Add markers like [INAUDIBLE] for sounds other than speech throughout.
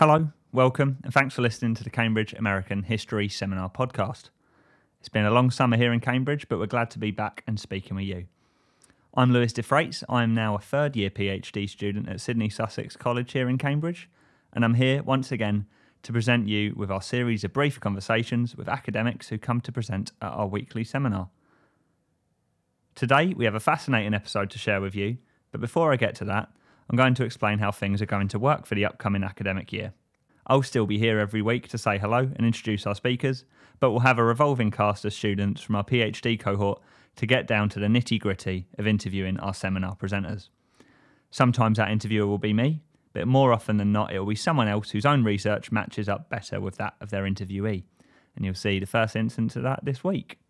Hello, welcome, and thanks for listening to the Cambridge American History Seminar podcast. It's been a long summer here in Cambridge, but we're glad to be back and speaking with you. I'm Lewis Freites. I'm now a third year PhD student at Sidney Sussex College here in Cambridge, and I'm here once again to present you with our series of brief conversations with academics who come to present at our weekly seminar. Today, we have a fascinating episode to share with you, but before I get to that, I'm going to explain how things are going to work for the upcoming academic year. I'll still be here every week to say hello and introduce our speakers, but we'll have a revolving cast of students from our PhD cohort to get down to the nitty gritty of interviewing our seminar presenters. Sometimes that interviewer will be me, but more often than not, it will be someone else whose own research matches up better with that of their interviewee. And you'll see the first instance of that this week.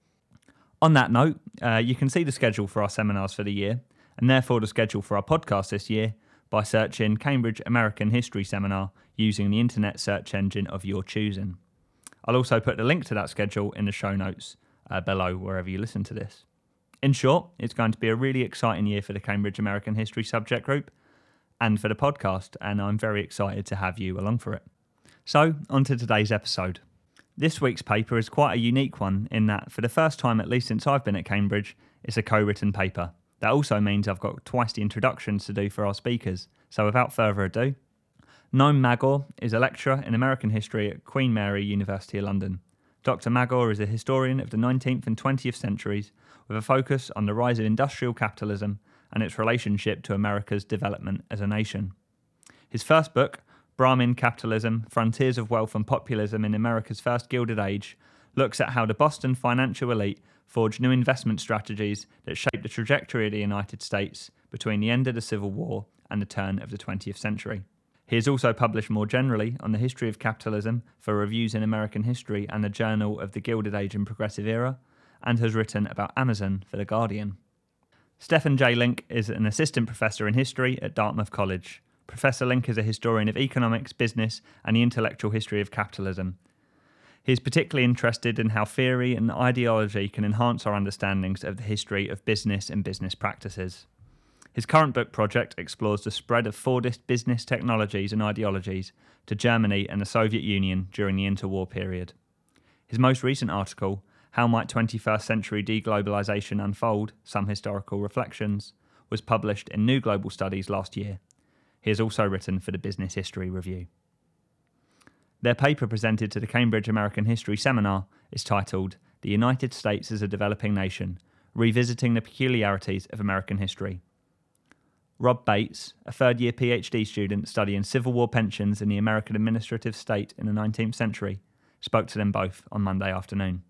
On that note, uh, you can see the schedule for our seminars for the year, and therefore the schedule for our podcast this year, by searching Cambridge American History Seminar using the internet search engine of your choosing. I'll also put the link to that schedule in the show notes uh, below wherever you listen to this. In short, it's going to be a really exciting year for the Cambridge American History subject group and for the podcast, and I'm very excited to have you along for it. So, on to today's episode. This week's paper is quite a unique one in that, for the first time at least since I've been at Cambridge, it's a co written paper. That also means I've got twice the introductions to do for our speakers. So without further ado, Noam Maggor is a lecturer in American history at Queen Mary University of London. Dr. Maggor is a historian of the 19th and 20th centuries with a focus on the rise of industrial capitalism and its relationship to America's development as a nation. His first book, Brahmin Capitalism Frontiers of Wealth and Populism in America's First Gilded Age, looks at how the Boston financial elite forged new investment strategies that shaped the trajectory of the United States between the end of the Civil War and the turn of the 20th century. He has also published more generally on the history of capitalism for Reviews in American History and the Journal of the Gilded Age and Progressive Era, and has written about Amazon for The Guardian. Stefan J. Link is an assistant professor in history at Dartmouth College. Professor Link is a historian of economics, business, and the intellectual history of capitalism, he is particularly interested in how theory and ideology can enhance our understandings of the history of business and business practices. His current book project explores the spread of Fordist business technologies and ideologies to Germany and the Soviet Union during the interwar period. His most recent article, How Might 21st Century Deglobalization Unfold? Some Historical Reflections, was published in New Global Studies last year. He has also written for the Business History Review. Their paper presented to the Cambridge American History Seminar is titled The United States as a Developing Nation Revisiting the Peculiarities of American History. Rob Bates, a third year PhD student studying Civil War pensions in the American administrative state in the 19th century, spoke to them both on Monday afternoon.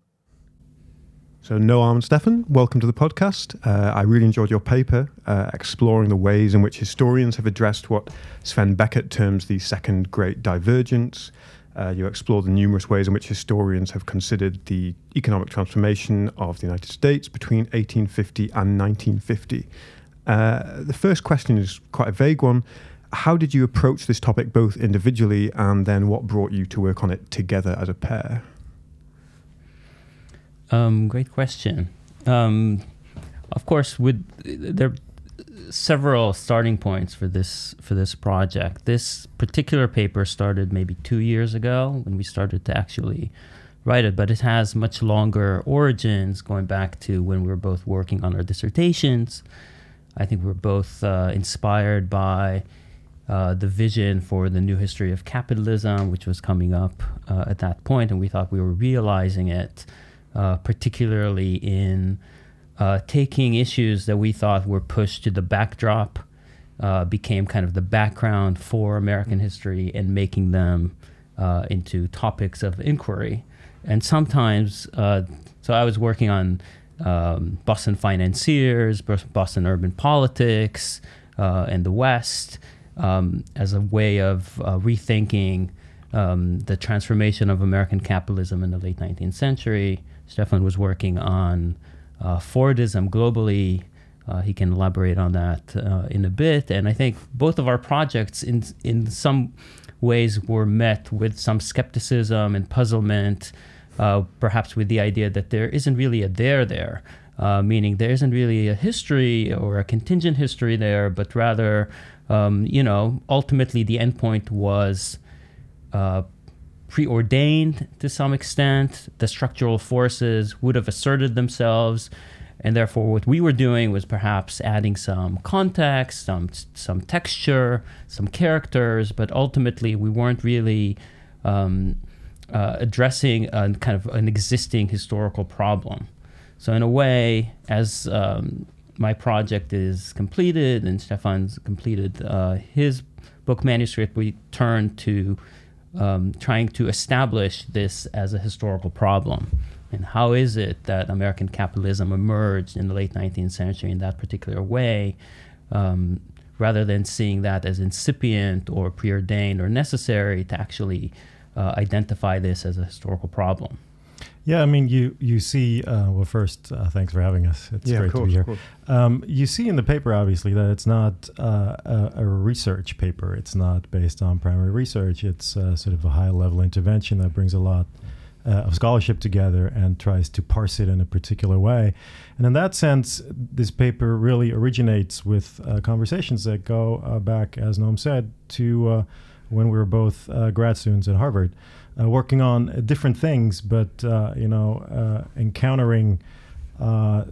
So, Noam and Stefan, welcome to the podcast. Uh, I really enjoyed your paper uh, exploring the ways in which historians have addressed what Sven Beckert terms the second great divergence, uh, you explore the numerous ways in which historians have considered the economic transformation of the United States between 1850 and 1950. Uh, the first question is quite a vague one. How did you approach this topic both individually and then what brought you to work on it together as a pair? Um, great question. Um, of course, with there several starting points for this for this project. This particular paper started maybe two years ago when we started to actually write it, but it has much longer origins going back to when we were both working on our dissertations. I think we were both uh, inspired by uh, the vision for the new history of capitalism, which was coming up uh, at that point, and we thought we were realizing it, uh, particularly in uh, taking issues that we thought were pushed to the backdrop uh, became kind of the background for American history and making them uh, into topics of inquiry. And sometimes, uh, so I was working on um, Boston financiers, Boston urban politics, uh, and the West um, as a way of uh, rethinking um, the transformation of American capitalism in the late 19th century. Stefan was working on Fordism globally. Uh, he can elaborate on that uh, in a bit. And I think both of our projects, in in some ways, were met with some skepticism and puzzlement, uh, perhaps with the idea that there isn't really a there there, uh, meaning there isn't really a history or a contingent history there, but rather, um, you know, ultimately the endpoint was uh, preordained to some extent. The structural forces would have asserted themselves, and therefore, what we were doing was perhaps adding some context, some some texture, some characters, but ultimately, we weren't really. Um, uh, addressing a kind of an existing historical problem. So in a way, as um, my project is completed and Stefan's completed uh, his book manuscript, we turn to um, trying to establish this as a historical problem. And how is it that American capitalism emerged in the late 19th century in that particular way, um, rather than seeing that as incipient or preordained or necessary to actually uh, identify this as a historical problem. Yeah, I mean, you you see. Uh, well, first, uh, thanks for having us. It's Yeah, great course, to be here. Um, you see in the paper, obviously, that it's not uh, a, a research paper. It's not based on primary research. It's uh, sort of a high level intervention that brings a lot uh, of scholarship together and tries to parse it in a particular way. And in that sense, this paper really originates with uh, conversations that go uh, back, as Noam said, to uh, when we were both uh, grad students at Harvard, uh, working on different things, but uh, you know, uh, encountering. Uh,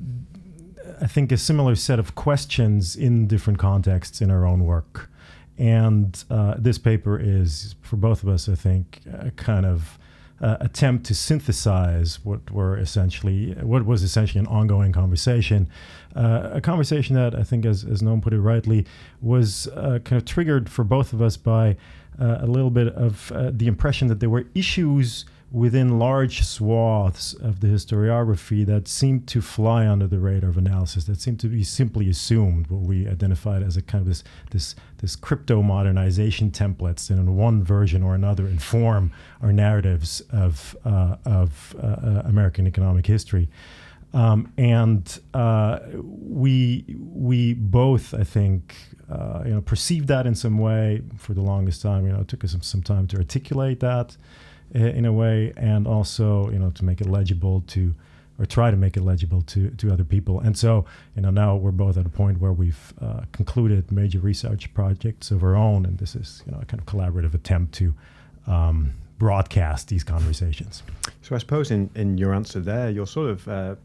I think a similar set of questions in different contexts in our own work, and uh, this paper is for both of us, I think, a kind of uh, attempt to synthesize what were essentially what was essentially an ongoing conversation, uh, a conversation that I think, as as Noam put it rightly, was kind of triggered for both of us by a little bit of uh, the impression that there were issues within large swaths of the historiography that seemed to fly under the radar of analysis, that seemed to be simply assumed, what we identified as a kind of this this this crypto modernization templates that in one version or another inform our narratives of uh, of uh, uh, American economic history. Um, and uh, we we both, I think, uh, you know, perceived that in some way for the longest time. You know, it took us some, some time to articulate that i- in a way, and also, you know, to make it legible to, or try to make it legible to to other people. And so, you know, now we're both at a point where we've uh, concluded major research projects of our own, and this is, you know, a kind of collaborative attempt to. Um, broadcast these conversations So I suppose in, in your answer there, you're sort of uh,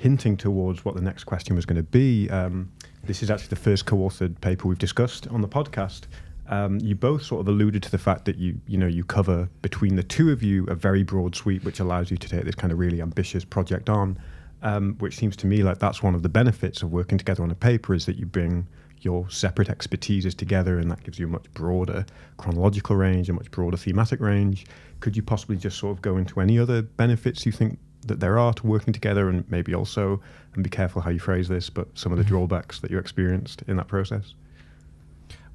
hinting towards what the next question was going to be. Um, this is actually the first co-authored paper we've discussed on the podcast. Um, you both sort of alluded to the fact that you you know you cover between the two of you a very broad sweep, which allows you to take this kind of really ambitious project on. Um, which seems to me like that's one of the benefits of working together on a paper is that you bring your separate expertises together, and that gives you a much broader chronological range, a much broader thematic range. Could you possibly just sort of go into any other benefits you think that there are to working together, and maybe also, and be careful how you phrase this, but some of the drawbacks that you experienced in that process?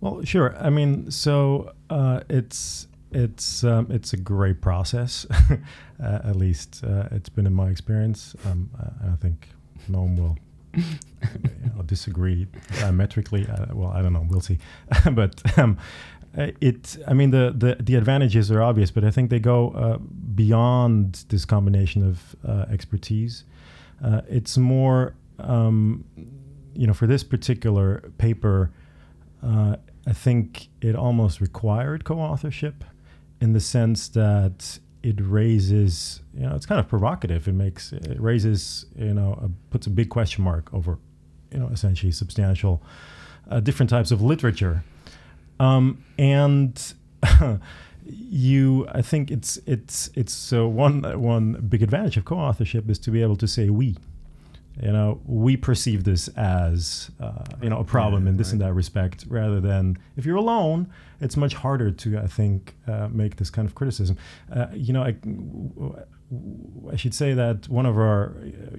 Well, sure. I mean, so uh, it's it's um, it's a great process. [LAUGHS] uh, at least uh, it's been in my experience. Um, I, I think Noam will [LAUGHS] you know, disagree diametrically. Uh, well, I don't know. We'll see. [LAUGHS] but um, uh, it. I mean, the, the the advantages are obvious, but I think they go uh, beyond this combination of uh, expertise. Uh, it's more, um, you know, for this particular paper. Uh, I think it almost required co-authorship in the sense that it raises, you know, it's kind of provocative. It makes it raises, you know, a, puts a big question mark over, you know, essentially substantial uh, different types of literature, um, and [LAUGHS] you, I think it's it's it's so one one big advantage of co-authorship is to be able to say we you know we perceive this as uh, you know a problem Yeah, in this and that respect rather than if you're alone it's much harder to i think uh, make this kind of criticism. Uh, you know I, I should say that one of our uh,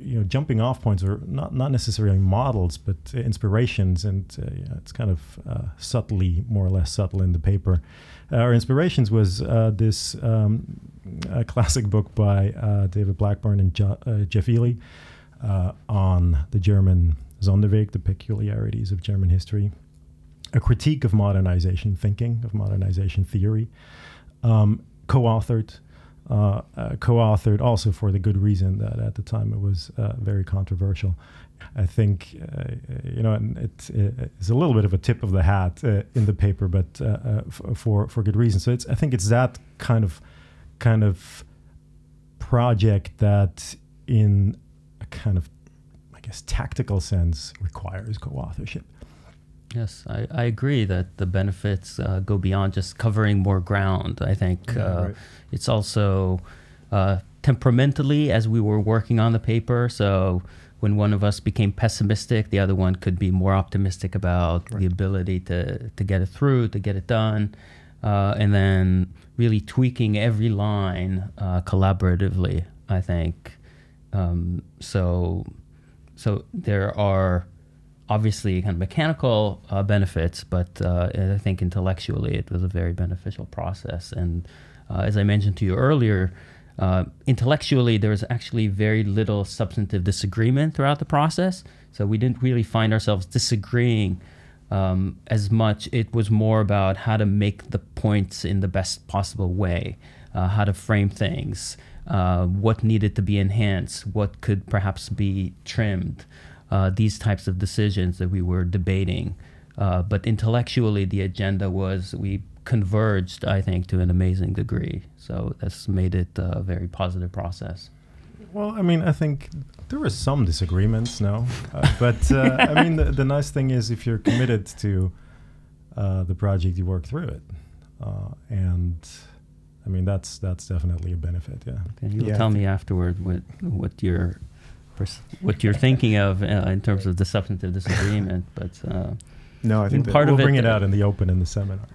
you know jumping off points are not not necessarily models but uh, inspirations and uh, yeah, it's kind of uh, subtly more or less subtle in the paper. Our inspirations was uh, this um, a classic book by uh, David Blackbourn and jo- uh, Geoff Eley uh, on the German Sonderweg, the peculiarities of German history, a critique of modernization thinking, of modernization theory, um, co-authored uh, uh, co-authored, also for the good reason that at the time it was uh, very controversial. I think uh, you know it, it's a little bit of a tip of the hat uh, in the paper, but uh, f- for for good reason. So it's I think it's that kind of kind of project that in a kind of I guess tactical sense requires co-authorship. Yes, I, I agree that the benefits uh, go beyond just covering more ground. I think Yeah, uh, right. it's also uh, temperamentally as we were working on the paper. So when one of us became pessimistic, the other one could be more optimistic about the ability to, to get it through, to get it done. Uh, and then really tweaking every line uh, collaboratively, I think. Um, so, so there are obviously kind of mechanical uh, benefits, but uh, I think intellectually it was a very beneficial process. And uh, as I mentioned to you earlier, uh, intellectually there was actually very little substantive disagreement throughout the process. So we didn't really find ourselves disagreeing um, as much. It was more about how to make the points in the best possible way, uh, how to frame things, uh, what needed to be enhanced, what could perhaps be trimmed uh, these types of decisions that we were debating. Uh, but intellectually, the agenda was we converged, I think, to an amazing degree. So that's made it a very positive process. Well, I mean, I think there were some disagreements, no, [LAUGHS] uh, but uh, I mean, the, the nice thing is if you're committed to uh, the project, you work through it, uh, and I mean that's that's definitely a benefit. Yeah. And you'll Yeah, tell me afterward what what you're pers- what you're thinking of uh, in terms of the substantive disagreement. But uh, No, I think that, Part we'll of it, bring it uh, out in the open in the seminar.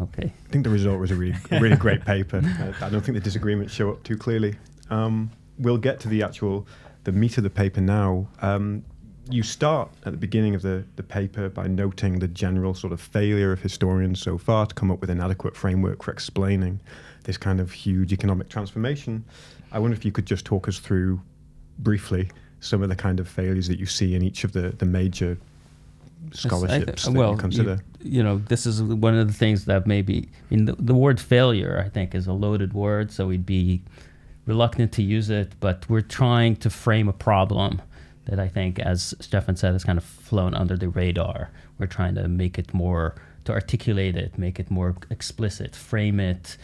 okay, I think the result was a really, really great [LAUGHS] paper. I, I don't think the disagreements show up too clearly. Um, we'll get to the actual, the meat of the paper now. Um, you start at the beginning of the, the paper by noting the general sort of failure of historians so far to come up with an adequate framework for explaining this kind of huge economic transformation. I wonder if you could just talk us through briefly some of the kind of failures that you see in each of the, the major I scholarships that well, you consider. You, know, this is one of the things that maybe in the, the word failure, I think, is a loaded word, so we'd be reluctant to use it. But we're trying to frame a problem that I think, as Stefan said, has kind of flown under the radar. We're trying to make it more, to articulate it, make it more explicit, frame it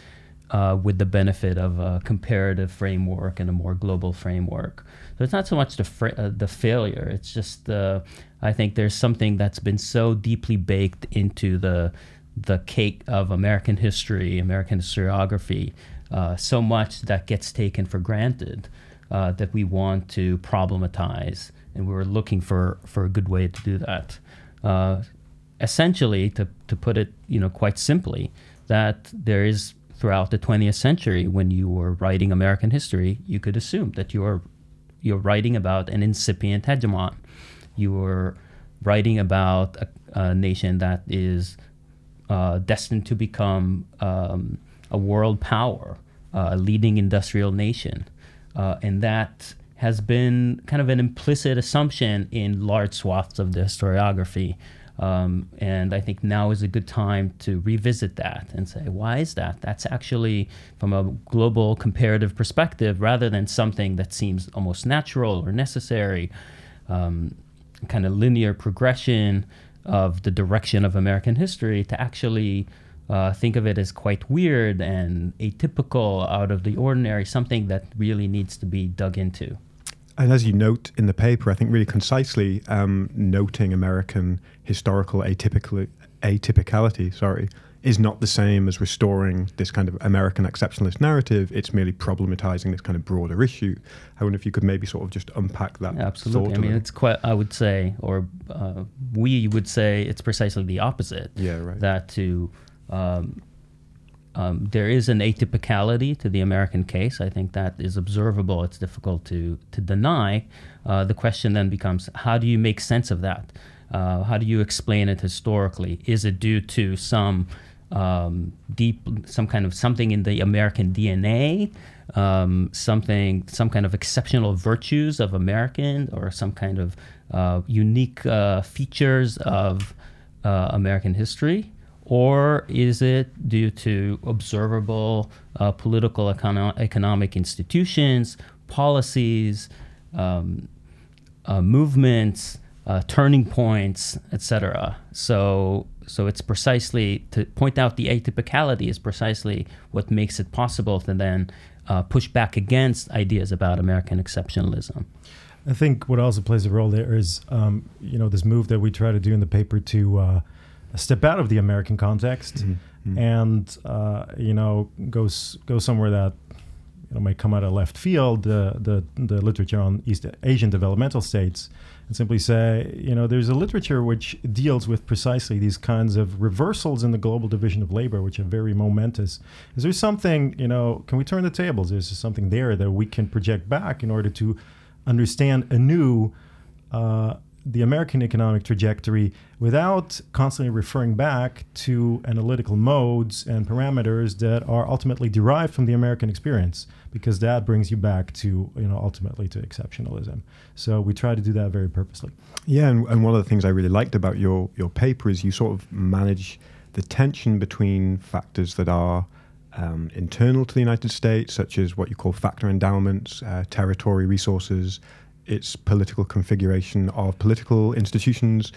uh, with the benefit of a comparative framework and a more global framework. So it's not so much the uh, the failure. It's just uh, I think there's something that's been so deeply baked into the the cake of American history, American historiography, uh, so much that gets taken for granted uh, that we want to problematize, and we were looking for for a good way to do that. Uh, essentially, to to put it you know quite simply, that there is throughout the 20th century when you were writing American history, you could assume that you are you're writing about an incipient hegemon. You were writing about a, a nation that is uh, destined to become um, a world power, uh, a leading industrial nation. Uh, and that has been kind of an implicit assumption in large swaths of the historiography. Um, and I think now is a good time to revisit that and say, why is that? That's actually from a global comparative perspective rather than something that seems almost natural or necessary, um, kind of linear progression of the direction of American history to actually uh, think of it as quite weird and atypical, out of the ordinary, something that really needs to be dug into. And as you note in the paper, I think really concisely um, noting American historical atypical, atypicality, sorry, is not the same as restoring this kind of American exceptionalist narrative. It's merely problematizing this kind of broader issue. I wonder if you could maybe sort of just unpack that. Absolutely. I mean, it's quite, I would say, or uh, we would say it's precisely the opposite. yeah, right. That to, um, um, there is an atypicality to the American case. I think that is observable. It's difficult to, to deny. Uh, the question then becomes how do you make sense of that? Uh, how do you explain it historically? Is it due to some um, deep, some kind of something in the American DNA, um, something, some kind of exceptional virtues of American, or some kind of uh, unique uh, features of uh, American history? Or is it due to observable uh, political econo- economic institutions, policies, um, uh, movements, uh, turning points, etc. So, so it's precisely to point out the atypicality is precisely what makes it possible to then uh, push back against ideas about American exceptionalism. I think what also plays a role there is, um, you know, this move that we try to do in the paper to uh, step out of the American context mm-hmm. and, uh, you know, go go somewhere that you know, might come out of left field, the, the, the literature on East Asian developmental states, and simply say, you know, there's a literature which deals with precisely these kinds of reversals in the global division of labor, which are very momentous. Is there something, you know, can we turn the tables? Is there something there that we can project back in order to understand anew uh, the American economic trajectory without constantly referring back to analytical modes and parameters that are ultimately derived from the American experience, because that brings you back to, you know, ultimately to exceptionalism. So we try to do that very purposely. Yeah, and, and one of the things I really liked about your your paper is you sort of manage the tension between factors that are um, internal to the United States, such as what you call factor endowments, uh, territory resources, its political configuration of political institutions,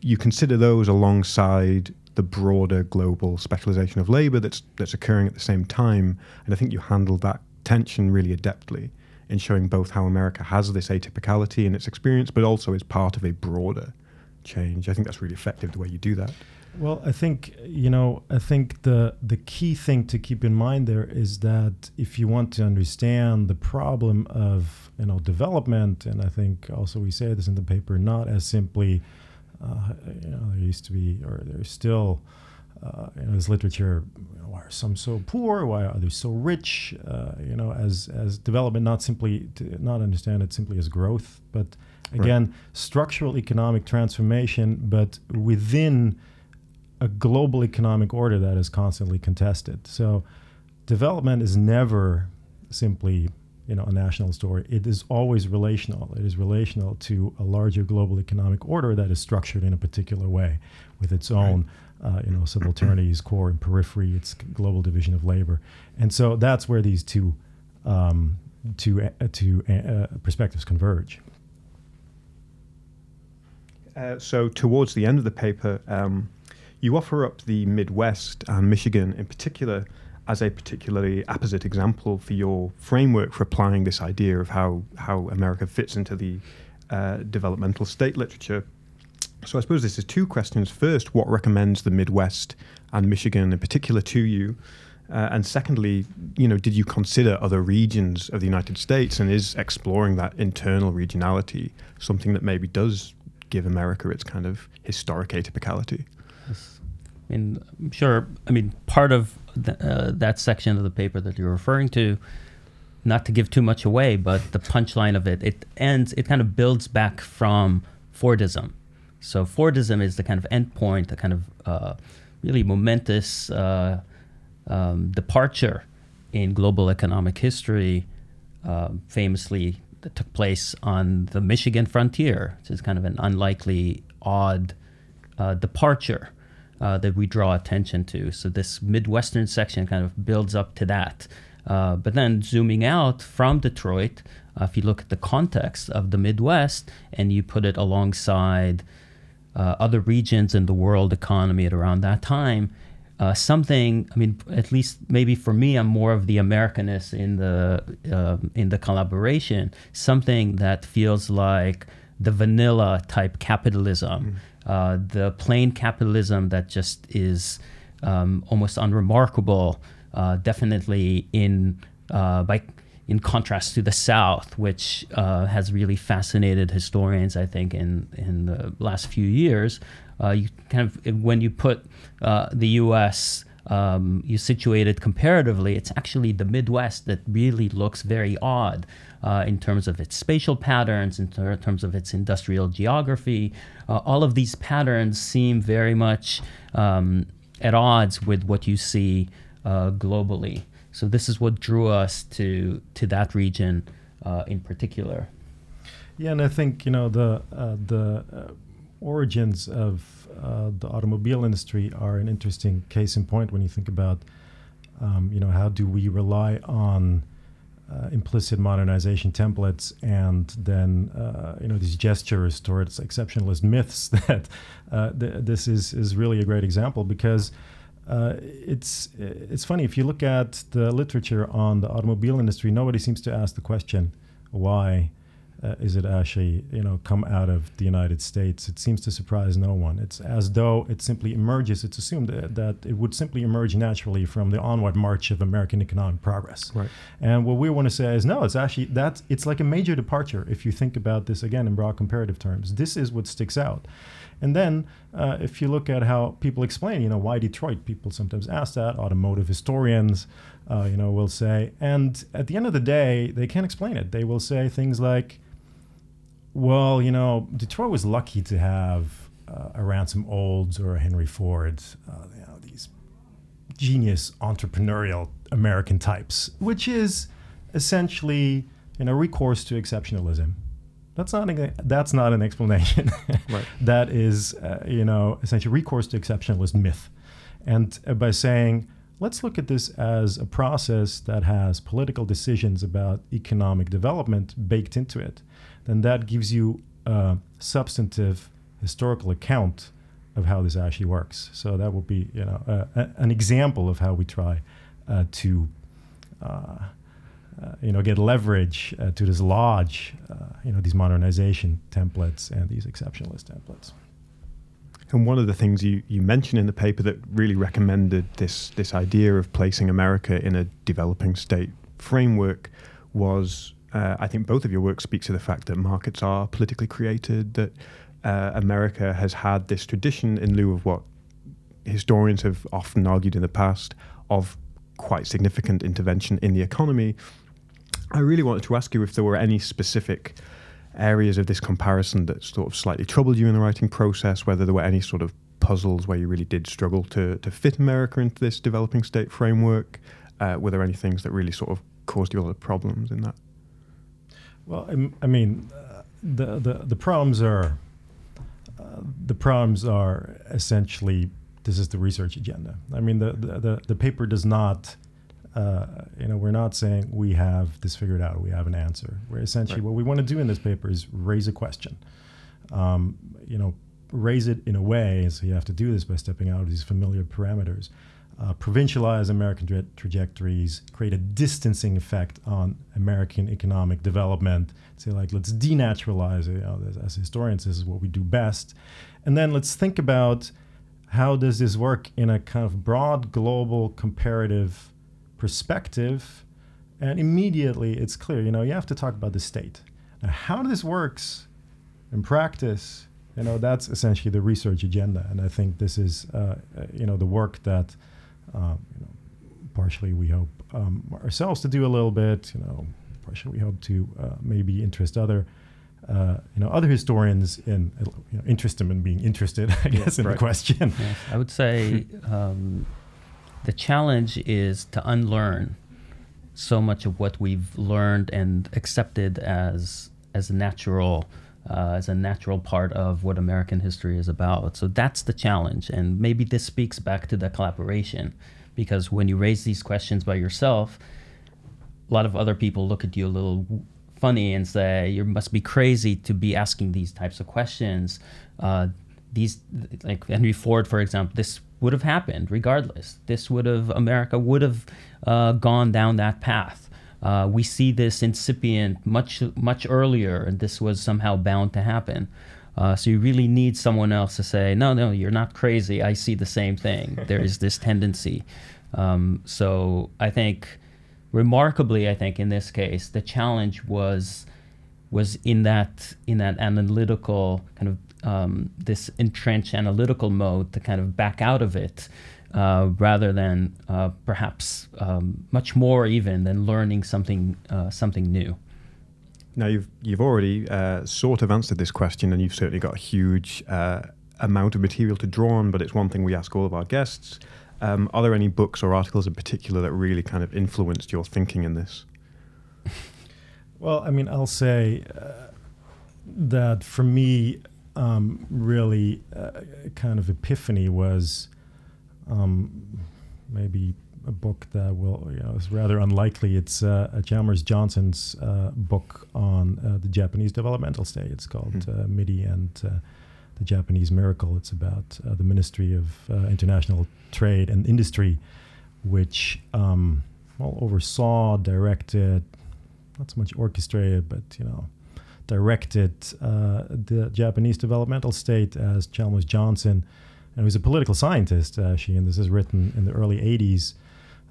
you consider those alongside the broader global specialization of labor that's that's occurring at the same time. And I think you handled that tension really adeptly in showing both how America has this atypicality in its experience, but also is part of a broader change. I think that's really effective the way you do that. Well, I think you know, I think the the key thing to keep in mind there is that if you want to understand the problem of you know development, and I think also we say this in the paper, not as simply, uh, you know, there used to be or there's still. Uh, you know, this literature, you know, why are some so poor? Why are they so rich? Uh, you know, as as development, not simply to not understand it simply as growth, but again, right. structural economic transformation, but within a global economic order that is constantly contested. So development is never simply you know a national story. It is always relational. It is relational to a larger global economic order that is structured in a particular way, with its own uh, you know subalternities, core and periphery, its global division of labor, and so that's where these two um, two uh, two uh, perspectives converge. Uh, so towards the end of the paper. Um, you offer up the Midwest and Michigan in particular as a particularly apposite example for your framework for applying this idea of how, how America fits into the uh, developmental state literature. So I suppose this is two questions. First, what recommends the Midwest and Michigan in particular to you? Uh, and secondly, you know, did you consider other regions of the United States, and is exploring that internal regionality something that maybe does give America its kind of historic atypicality? I mean, I'm sure. I mean, part of the, uh, that section of the paper that you're referring to, not to give too much away, but the punchline of it, it ends. It kind of builds back from Fordism. So Fordism is the kind of endpoint, the kind of uh, really momentous uh, um, departure in global economic history, uh, famously that took place on the Michigan frontier, which is kind of an unlikely, odd uh, departure uh, that we draw attention to. So this Midwestern section kind of builds up to that. Uh, but then zooming out from Detroit, uh, if you look at the context of the Midwest and you put it alongside uh, other regions in the world economy at around that time, uh, something. I mean, at least maybe for me, I'm more of the Americanist in the um, in the collaboration. Something that feels like the vanilla type capitalism. Mm uh, the plain capitalism that just is um, almost unremarkable, uh, definitely in uh, by in contrast to the South, which uh, has really fascinated historians, I think, in in the last few years. You kind of when you put the U.S. Um, you situate it comparatively, it's actually the Midwest that really looks very odd uh, in terms of its spatial patterns, in ter- terms of its industrial geography. Uh, all of these patterns seem very much um, at odds with what you see uh, globally. So this is what drew us to to that region uh, in particular. Yeah, and I think you know the uh, the uh, origins of uh, the automobile industry are an interesting case in point when you think about, um, you know, how do we rely on uh, implicit modernization templates and then uh, you know these gestures towards exceptionalist myths [LAUGHS] that uh, th- this is is really a great example because uh, it's it's funny if you look at the literature on the automobile industry nobody seems to ask the question why uh, is it actually you know come out of the United States? It seems to surprise no one. It's as though it simply emerges. It's assumed that, that it would simply emerge naturally from the onward march of American economic progress. Right. And what we want to say is no. It's actually that it's like a major departure if you think about this again in broad comparative terms. This is what sticks out. And then, uh, if you look at how people explain, you know, why Detroit, people sometimes ask that. Automotive historians, uh, you know, will say, and at the end of the day, they can't explain it. They will say things like, well, you know, Detroit was lucky to have uh, a Ransom Olds or a Henry Ford, uh, you know, these genius entrepreneurial American types, which is essentially, you know, recourse to exceptionalism. That's not a, that's not an explanation. [LAUGHS] Right. that is, uh, you know, essentially recourse to exceptionalist myth, and uh, by saying. Let's look at this as a process that has political decisions about economic development baked into it then that gives you a substantive historical account of how this actually works. So that would be, you know, uh, an example of how we try uh, to, uh, uh you know, get leverage uh, to dislodge, uh, you know, these modernization templates and these exceptionalist templates. And one of the things you, you mentioned in the paper that really recommended this this idea of placing America in a developing state framework was uh, I think both of your work speak to the fact that markets are politically created, that uh, America has had this tradition in lieu of what historians have often argued in the past of quite significant intervention in the economy. I really wanted to ask you if there were any specific areas of this comparison that sort of slightly troubled you in the writing process, whether there were any sort of puzzles where you really did struggle to, to fit America into this developing state framework. Uh, were there any things that really sort of caused you a lot of problems in that? Well, I, mean, uh, the, the the problems are uh, the problems are essentially this is the research agenda. I mean, the the, the, the paper does not. Uh, you know, we're not saying we have this figured out. We have an answer. We're essentially right. what we want to do in this paper is raise a question. Um, you know, raise it in a way, so you have to do this by stepping out of these familiar parameters uh, provincialize American tra- trajectories, create a distancing effect on American economic development. Say, like, let's denaturalize it. You know, as historians, this is what we do best. And then let's think about how does this work in a kind of broad, global, comparative perspective. And immediately it's clear, you know, you have to talk about the state. Now, how this works in practice, you know, that's essentially the research agenda. And I think this is, uh, you know, the work that um, you know, partially we hope um, ourselves to do a little bit. You know, partially we hope to uh, maybe interest other. Uh, you know, other historians in you know, interest them in being interested, [LAUGHS] I guess, yes, in right. the question. Yes, I would say [LAUGHS] um, the challenge is to unlearn so much of what we've learned and accepted as as natural uh, as a natural part of what American history is about. So that's the challenge. And maybe this speaks back to the collaboration because when you raise these questions by yourself, a lot of other people look at you a little funny and say, you must be crazy to be asking these types of questions. Uh, these, like Henry Ford, for example, this would have happened regardless. This would have, America would have uh, gone down that path. Uh, we see this incipient much much earlier, and this was somehow bound to happen. Uh, so you really need someone else to say, no, no, you're not crazy. I see the same thing. [LAUGHS] there is this tendency. Um, so I think, remarkably, I think in this case, the challenge was was in that in that analytical kind of um, this entrenched analytical mode to kind of back out of it uh, rather than uh, perhaps um, much more even than learning something uh, something new. Now you've you've already uh, sort of answered this question, and you've certainly got a huge uh, amount of material to draw on. But it's one thing we ask all of our guests: um, Are there any books or articles in particular that really kind of influenced your thinking in this? Well, I mean, I'll say that for me, um, really uh, kind of epiphany was um, maybe a book that will, you know, is rather unlikely. It's uh, Chalmers Johnson's uh, book on uh, the Japanese developmental state. It's called mm. MITI and uh, the Japanese Miracle. It's about uh, the Ministry of International Trade and Industry, which um, well oversaw, directed, not so much orchestrated, but you know, directed the Japanese developmental state as Chalmers Johnson and was a political scientist actually, and this is written in the early 80s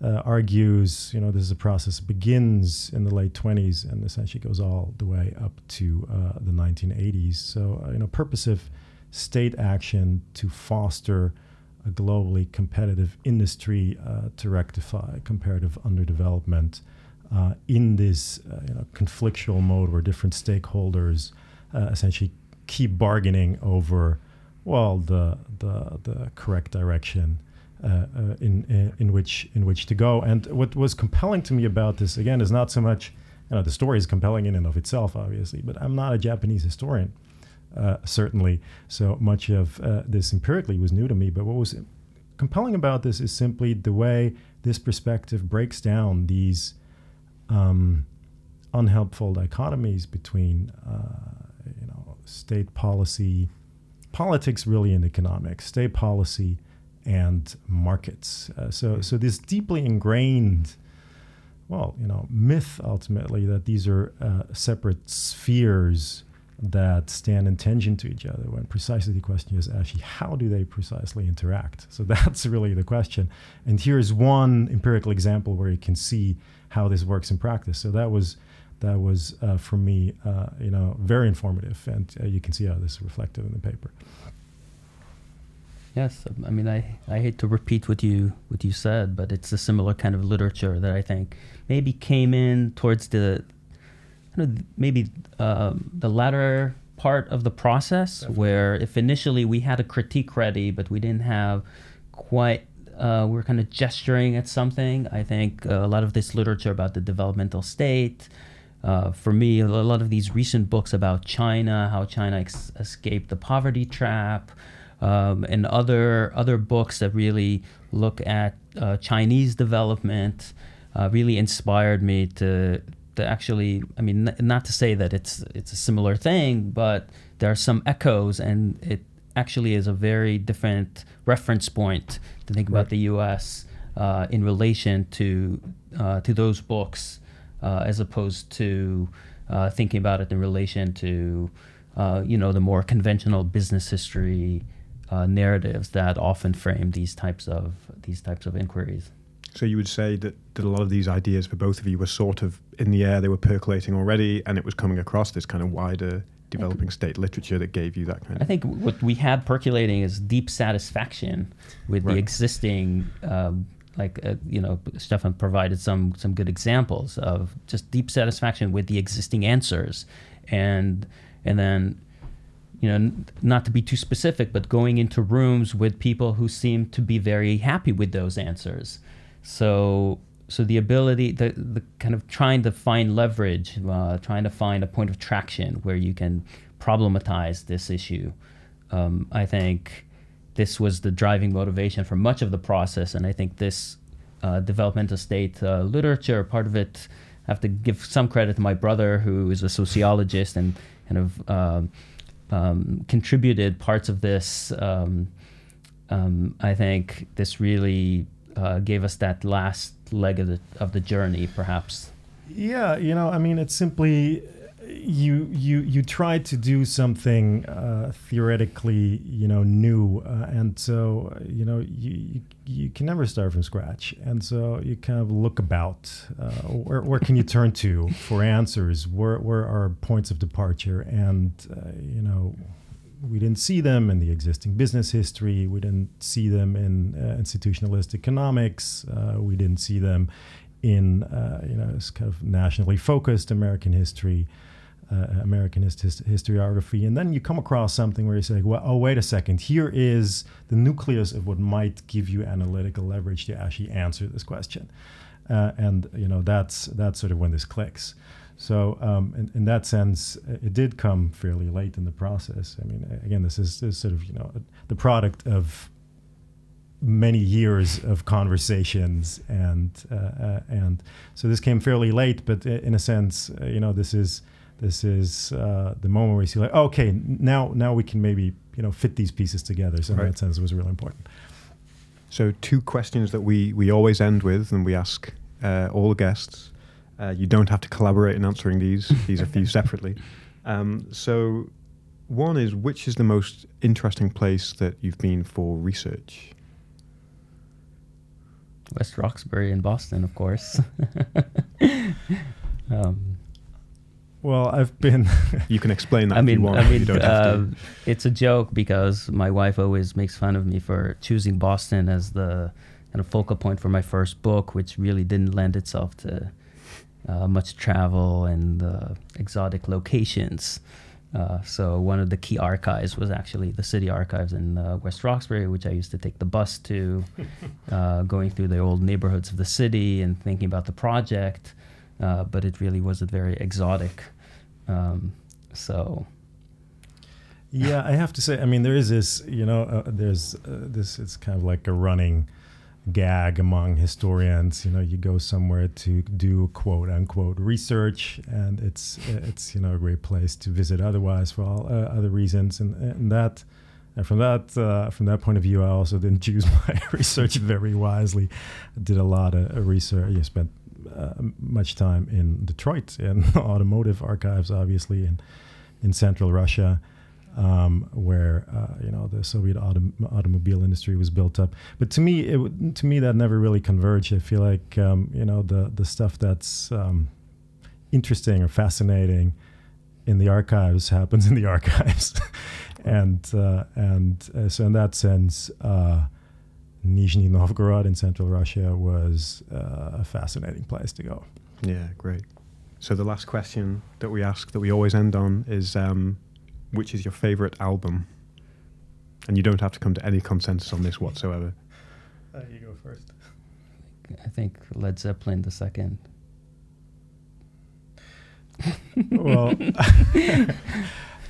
uh, argues, you know, this is a process begins in the late 20s and essentially goes all the way up to uh, the 1980s. So, uh, you know, purposive state action to foster a globally competitive industry uh, to rectify comparative underdevelopment uh, in this, uh, you know, conflictual mode where different stakeholders essentially keep bargaining over, well, the the the correct direction uh, uh, in, in, in which in which to go. And what was compelling to me about this again is not so much you know the story is compelling in and of itself, obviously, but I'm not a Japanese historian. Uh, certainly, so much of uh, this empirically was new to me. But what was compelling about this is simply the way this perspective breaks down these um, unhelpful dichotomies between, uh, you know, state policy, politics, really, and economics, state policy, and markets. Uh, so, so this deeply ingrained, well, you know, myth ultimately that these are uh, separate spheres that stand in tension to each other. When precisely the question is actually how do they precisely interact? So [LAUGHS] that's really the question. And here's one empirical example where you can see how this works in practice. So that was that was uh, for me, uh, you know, very informative, and uh, you can see how this is reflected in the paper. Yes, I mean, I, I hate to repeat what you what you said, but it's a similar kind of literature that I think maybe came in towards the, you know, maybe um, the latter part of the process, Definitely. where if initially we had a critique ready, but we didn't have quite, uh, we are kind of gesturing at something. I think uh, a lot of this literature about the developmental state. Uh, for me, a lot of these recent books about China, how China ex- escaped the poverty trap, um, and other other books that really look at uh, Chinese development uh, really inspired me to to actually. I mean, n- not to say that it's it's a similar thing, but there are some echoes, and it actually is a very different reference point to think right. about the U.S. Uh, in relation to uh, to those books, uh, as opposed to uh, thinking about it in relation to you know the more conventional business history uh, narratives that often frame these types of these types of inquiries. So you would say that, that a lot of these ideas for both of you were sort of in the air, they were percolating already, and it was coming across this kind of wider developing state literature that gave you that kind of. I think what we had percolating is deep satisfaction with right. the existing. Um, like uh, you know, Stefan provided some some good examples of just deep satisfaction with the existing answers, and and then you know, n- not to be too specific, but going into rooms with people who seem to be very happy with those answers. So, so the ability, the, the kind of trying to find leverage, uh, trying to find a point of traction where you can problematize this issue. Um, I think this was the driving motivation for much of the process, and I think this uh, developmental state uh, literature, part of it, I have to give some credit to my brother, who is a sociologist and kind of um, um, contributed parts of this. Um, um, I think this really uh, gave us that last leg of the of the journey, perhaps. Yeah, you know, I mean, it's simply you you you try to do something uh, theoretically you know new uh, and so you know you, you can never start from scratch. And so you kind of look about uh, where, where can you turn to for answers? Where, where are points of departure? And uh, you know we didn't see them in the existing business history. We didn't see them in uh, institutionalist economics. Uh, we didn't see them in you know this kind of nationally focused american history uh, American hist- historiography, and then you come across something where you say, "Well, oh, wait a second. Here is the nucleus of what might give you analytical leverage to actually answer this question," uh, and you know that's that's sort of when this clicks. So um, in, in that sense, it did come fairly late in the process. I mean, again, this is, is sort of you know the product of many years of conversations and uh, uh, and so this came fairly late but in a sense uh, you know this is this is uh, the moment where you see like okay now now we can maybe you know fit these pieces together. So right. in that sense it was really important. So two questions that we we always end with and we ask uh, all guests. Uh, you don't have to collaborate in answering these. These are for you [LAUGHS] separately. Um, so one is which is the most interesting place that you've been for research? West Roxbury in Boston, of course. [LAUGHS] um, well, I've been. [LAUGHS] you can explain that. I mean, I mean, uh, it's a joke because my wife always makes fun of me for choosing Boston as the kind of focal point for my first book, which really didn't lend itself to uh, much travel and uh, exotic locations. Uh, so one of the key archives was actually the city archives in uh, West Roxbury, which I used to take the bus to, [LAUGHS] uh, going through the old neighborhoods of the city and thinking about the project. Uh, but it really wasn't very exotic. Um, so. Yeah, I have to say, I mean, there is this, you know, uh, there's this, it's kind of like a running gag among historians. You know, you go somewhere to do quote unquote research, and it's it's you know a great place to visit otherwise for all uh, other reasons, and, and that. And from that uh, from that point of view, I also didn't [LAUGHS] choose my research very wisely. I did a lot of research. I spent uh, much time in Detroit in [LAUGHS] automotive archives, obviously, in in central Russia um, where uh, you know the Soviet autom- automobile industry was built up. But to me, it to me that never really converged. I feel like um, you know the the stuff that's um, interesting or fascinating in the archives [LAUGHS] happens in the archives, [LAUGHS] and uh, and uh, so in that sense. Uh, Nizhny Novgorod in central Russia was uh, a fascinating place to go. Yeah, great. So the last question that we ask, that we always end on, is um, which is your favorite album? And you don't have to come to any consensus on this whatsoever. Uh, you go first. I think Led Zeppelin the second. well, [LAUGHS]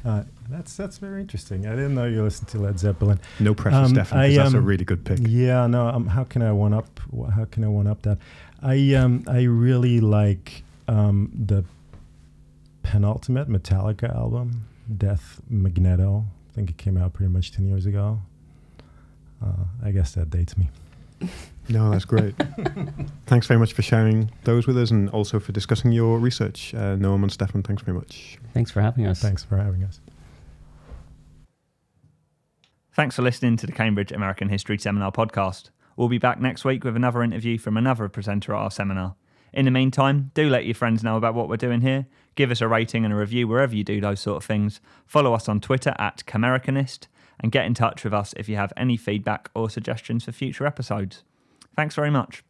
uh, that's that's very interesting. I didn't know you listened to Led Zeppelin. No pressure, um, Stefan. I, um, that's a um, really good pick. Yeah, no. Um, how can I one up? How can I one up that? I um I really like um the penultimate Metallica album. Death Magnetic. I think it came out pretty much 10 years ago. Uh, I guess that dates me. [LAUGHS] No, that's great. [LAUGHS] thanks very much for sharing those with us and also for discussing your research. Uh, Noam and Stefan, thanks very much. Thanks for having us. Thanks for having us. Thanks for listening to the Cambridge American History Seminar podcast. We'll be back next week with another interview from another presenter at our seminar. In the meantime, do let your friends know about what we're doing here. Give us a rating and a review wherever you do those sort of things. Follow us on Twitter at Camericanist and get in touch with us if you have any feedback or suggestions for future episodes. Thanks very much.